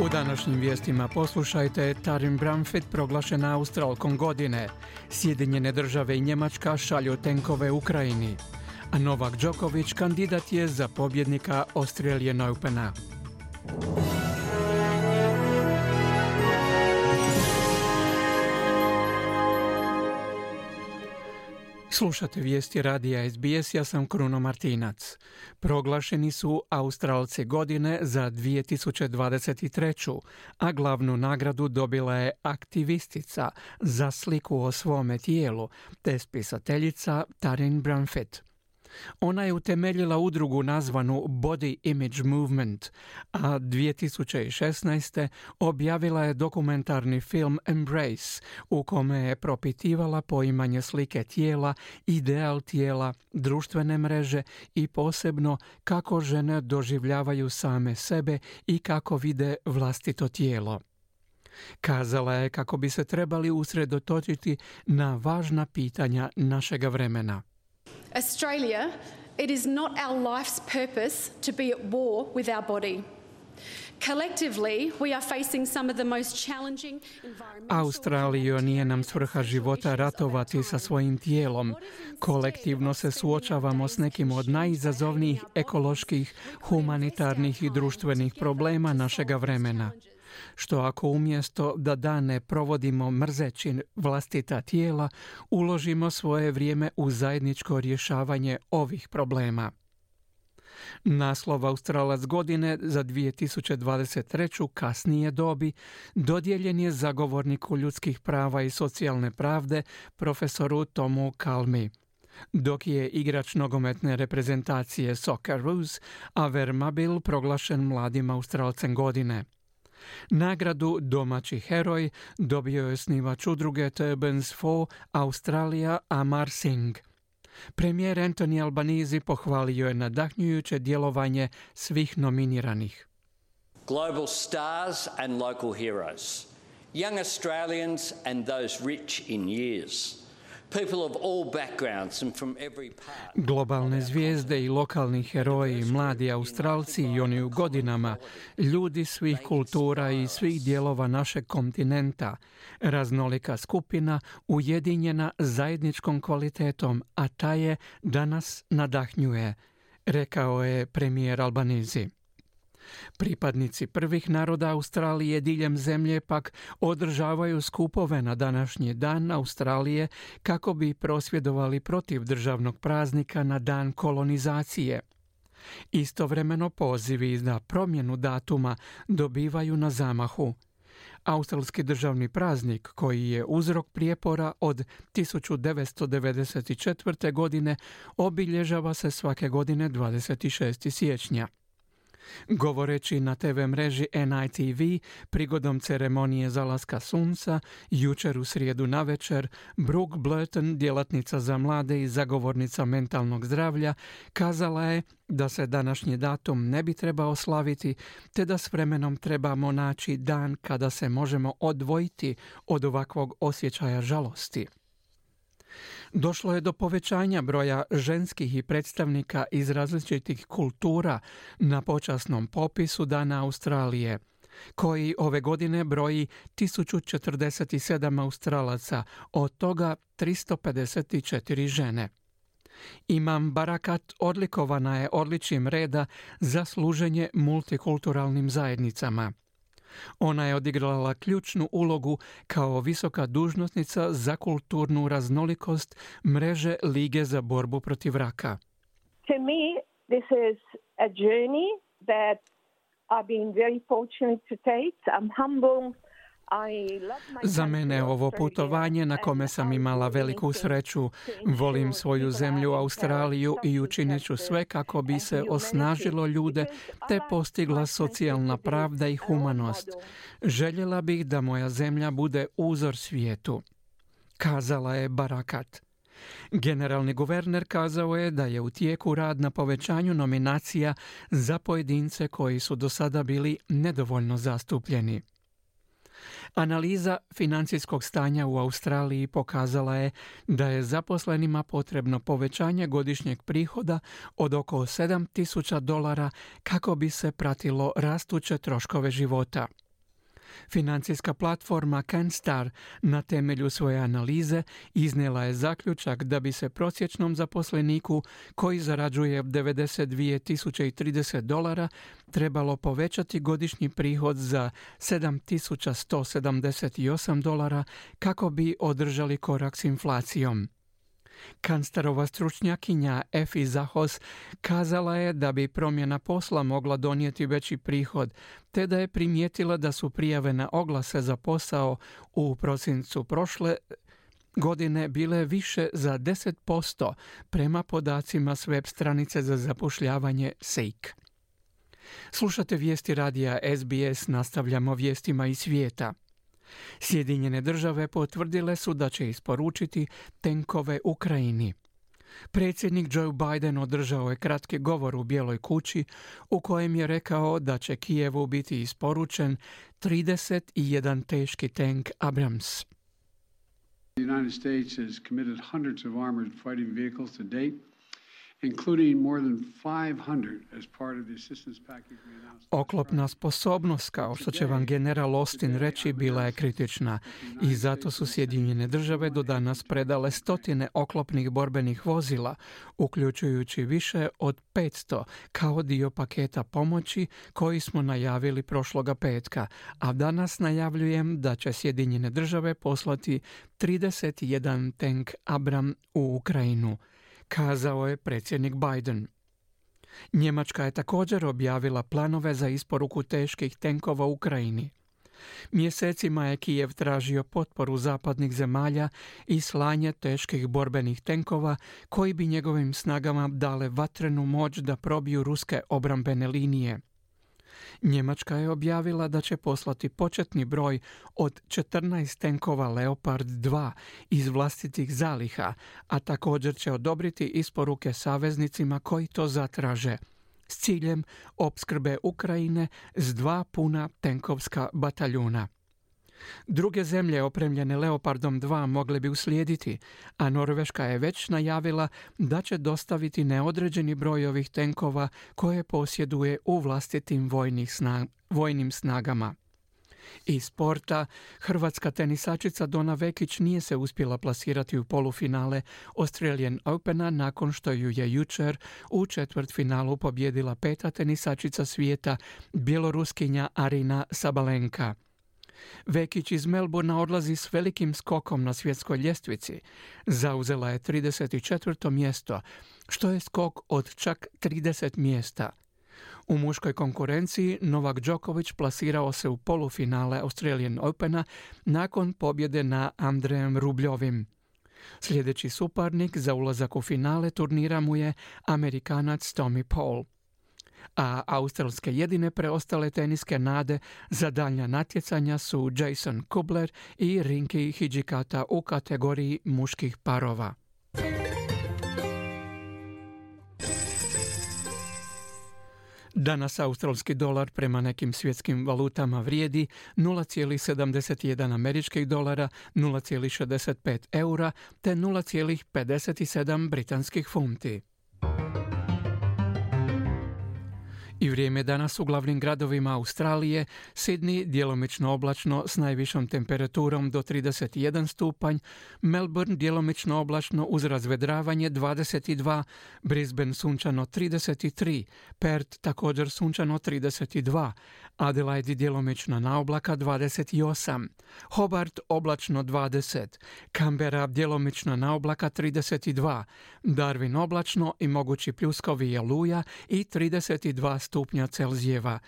U današnjim vijestima poslušajte Tarim Bramfit proglašena Australkom godine. Sjedinjene države i Njemačka šalju tenkove Ukrajini. A Novak Đoković kandidat je za pobjednika Australian Opena. Slušate vijesti radija SBS, ja sam Kruno Martinac. Proglašeni su Australci godine za 2023. a glavnu nagradu dobila je aktivistica za sliku o svome tijelu, te spisateljica Tarin Branfett. Ona je utemeljila udrugu nazvanu Body Image Movement, a 2016. objavila je dokumentarni film Embrace, u kome je propitivala poimanje slike tijela, ideal tijela, društvene mreže i posebno kako žene doživljavaju same sebe i kako vide vlastito tijelo. Kazala je kako bi se trebali usredotočiti na važna pitanja našega vremena. Australia, it is not our life's purpose to be at war with our body. Collectively, we are facing some of the most challenging Australijo nije nam svrha života ratovati sa svojim tijelom. Kolektivno se suočavamo s nekim od najizazovnijih ekoloških, humanitarnih i društvenih problema našega vremena što ako umjesto da dane provodimo mrzeći vlastita tijela, uložimo svoje vrijeme u zajedničko rješavanje ovih problema. Naslov Australac godine za 2023. kasnije dobi dodijeljen je zagovorniku ljudskih prava i socijalne pravde profesoru Tomu Kalmi dok je igrač nogometne reprezentacije Socceroos Aver Mabil proglašen mladim Australcem godine. Nagradu Domaći heroj dobio je snivač udruge Turbans for Australija Amar Singh. Premijer Anthony Albanizi pohvalio je nadahnjujuće djelovanje svih nominiranih. Global stars and local heroes. Young Australians and those rich in years. Globalne zvijezde i lokalni heroji, mladi Australci i oni u godinama, ljudi svih kultura i svih dijelova našeg kontinenta, raznolika skupina ujedinjena zajedničkom kvalitetom, a ta je danas nadahnjuje, rekao je premijer Albanizi. Pripadnici prvih naroda Australije diljem zemlje pak održavaju skupove na današnji dan Australije kako bi prosvjedovali protiv državnog praznika na dan kolonizacije. Istovremeno pozivi za promjenu datuma dobivaju na zamahu. Australski državni praznik, koji je uzrok prijepora od 1994. godine, obilježava se svake godine 26. siječnja. Govoreći na TV mreži NITV prigodom ceremonije zalaska sunca, jučer u srijedu navečer, Brooke Blurton, djelatnica za mlade i zagovornica mentalnog zdravlja, kazala je da se današnji datum ne bi trebao slaviti, te da s vremenom trebamo naći dan kada se možemo odvojiti od ovakvog osjećaja žalosti. Došlo je do povećanja broja ženskih i predstavnika iz različitih kultura na počasnom popisu Dana Australije, koji ove godine broji 1047 Australaca, od toga 354 žene. Imam Barakat odlikovana je odličnim reda za služenje multikulturalnim zajednicama. Ona je odigrala ključnu ulogu kao visoka dužnosnica za kulturnu raznolikost mreže Lige za borbu protiv raka. To me, this is a journey that I've been very fortunate to take. I'm humble. Za mene je ovo putovanje na kome sam imala veliku sreću. Volim svoju zemlju Australiju i učinit ću sve kako bi se osnažilo ljude te postigla socijalna pravda i humanost. Željela bih da moja zemlja bude uzor svijetu. Kazala je Barakat. Generalni guverner kazao je da je u tijeku rad na povećanju nominacija za pojedince koji su do sada bili nedovoljno zastupljeni. Analiza financijskog stanja u Australiji pokazala je da je zaposlenima potrebno povećanje godišnjeg prihoda od oko 7000 dolara kako bi se pratilo rastuće troškove života. Financijska platforma CanStar na temelju svoje analize iznijela je zaključak da bi se prosječnom zaposleniku koji zarađuje 92.030 dolara trebalo povećati godišnji prihod za 7.178 dolara kako bi održali korak s inflacijom. Kanstarova stručnjakinja Efi Zahos kazala je da bi promjena posla mogla donijeti veći prihod, te da je primijetila da su prijave na oglase za posao u prosincu prošle godine bile više za 10% prema podacima s web stranice za zapošljavanje SEIK. Slušate vijesti radija SBS, nastavljamo vijestima iz svijeta. Sjedinjene države potvrdile su da će isporučiti tenkove Ukrajini. Predsjednik Joe Biden održao je kratki govor u Bijeloj kući u kojem je rekao da će Kijevu biti isporučen 31 teški tank Abrams. The United States has committed hundreds of armored fighting vehicles to date Oklopna sposobnost, kao što će vam general Austin reći, bila je kritična. i zato su Sjedinjene države do danas predale stotine oklopnih borbenih vozila, uključujući više od 500 kao dio paketa pomoći koji smo najavili prošloga petka, a danas najavljujem da će Sjedinjene države poslati 31 tank Abram u Ukrajinu kazao je predsjednik Biden. Njemačka je također objavila planove za isporuku teških tenkova Ukrajini. Mjesecima je Kijev tražio potporu zapadnih zemalja i slanje teških borbenih tenkova koji bi njegovim snagama dale vatrenu moć da probiju ruske obrambene linije. Njemačka je objavila da će poslati početni broj od 14 tenkova Leopard 2 iz vlastitih zaliha, a također će odobriti isporuke saveznicima koji to zatraže s ciljem opskrbe Ukrajine s dva puna tenkovska bataljuna. Druge zemlje opremljene Leopardom 2 mogle bi uslijediti, a Norveška je već najavila da će dostaviti neodređeni broj ovih tenkova koje posjeduje u vlastitim vojnih vojnim snagama. Iz sporta, hrvatska tenisačica Dona Vekić nije se uspjela plasirati u polufinale Australian Opena nakon što ju je jučer u četvrtfinalu pobjedila peta tenisačica svijeta, bjeloruskinja Arina Sabalenka. Vekić iz Melburna odlazi s velikim skokom na svjetskoj ljestvici. Zauzela je 34. mjesto, što je skok od čak 30 mjesta. U muškoj konkurenciji Novak Đoković plasirao se u polufinale Australian Opena nakon pobjede na Andrejem Rubljovim. Sljedeći suparnik za ulazak u finale turnira mu je Amerikanac Tommy Paul a australske jedine preostale teniske nade za daljnja natjecanja su Jason Kubler i Rinki Hijikata u kategoriji muških parova. Danas australski dolar prema nekim svjetskim valutama vrijedi 0,71 američkih dolara, 0,65 eura te 0,57 britanskih funti. I vrijeme danas u glavnim gradovima Australije, Sydney djelomično oblačno s najvišom temperaturom do 31 stupanj, Melbourne djelomično oblačno uz razvedravanje 22, Brisbane sunčano 33, Perth također sunčano 32, Adelaide djelomično na oblaka 28, Hobart oblačno 20, Canberra djelomično na oblaka 32, Darwin oblačno i mogući pljuskovi luja i 32 stopnia Celsjeva.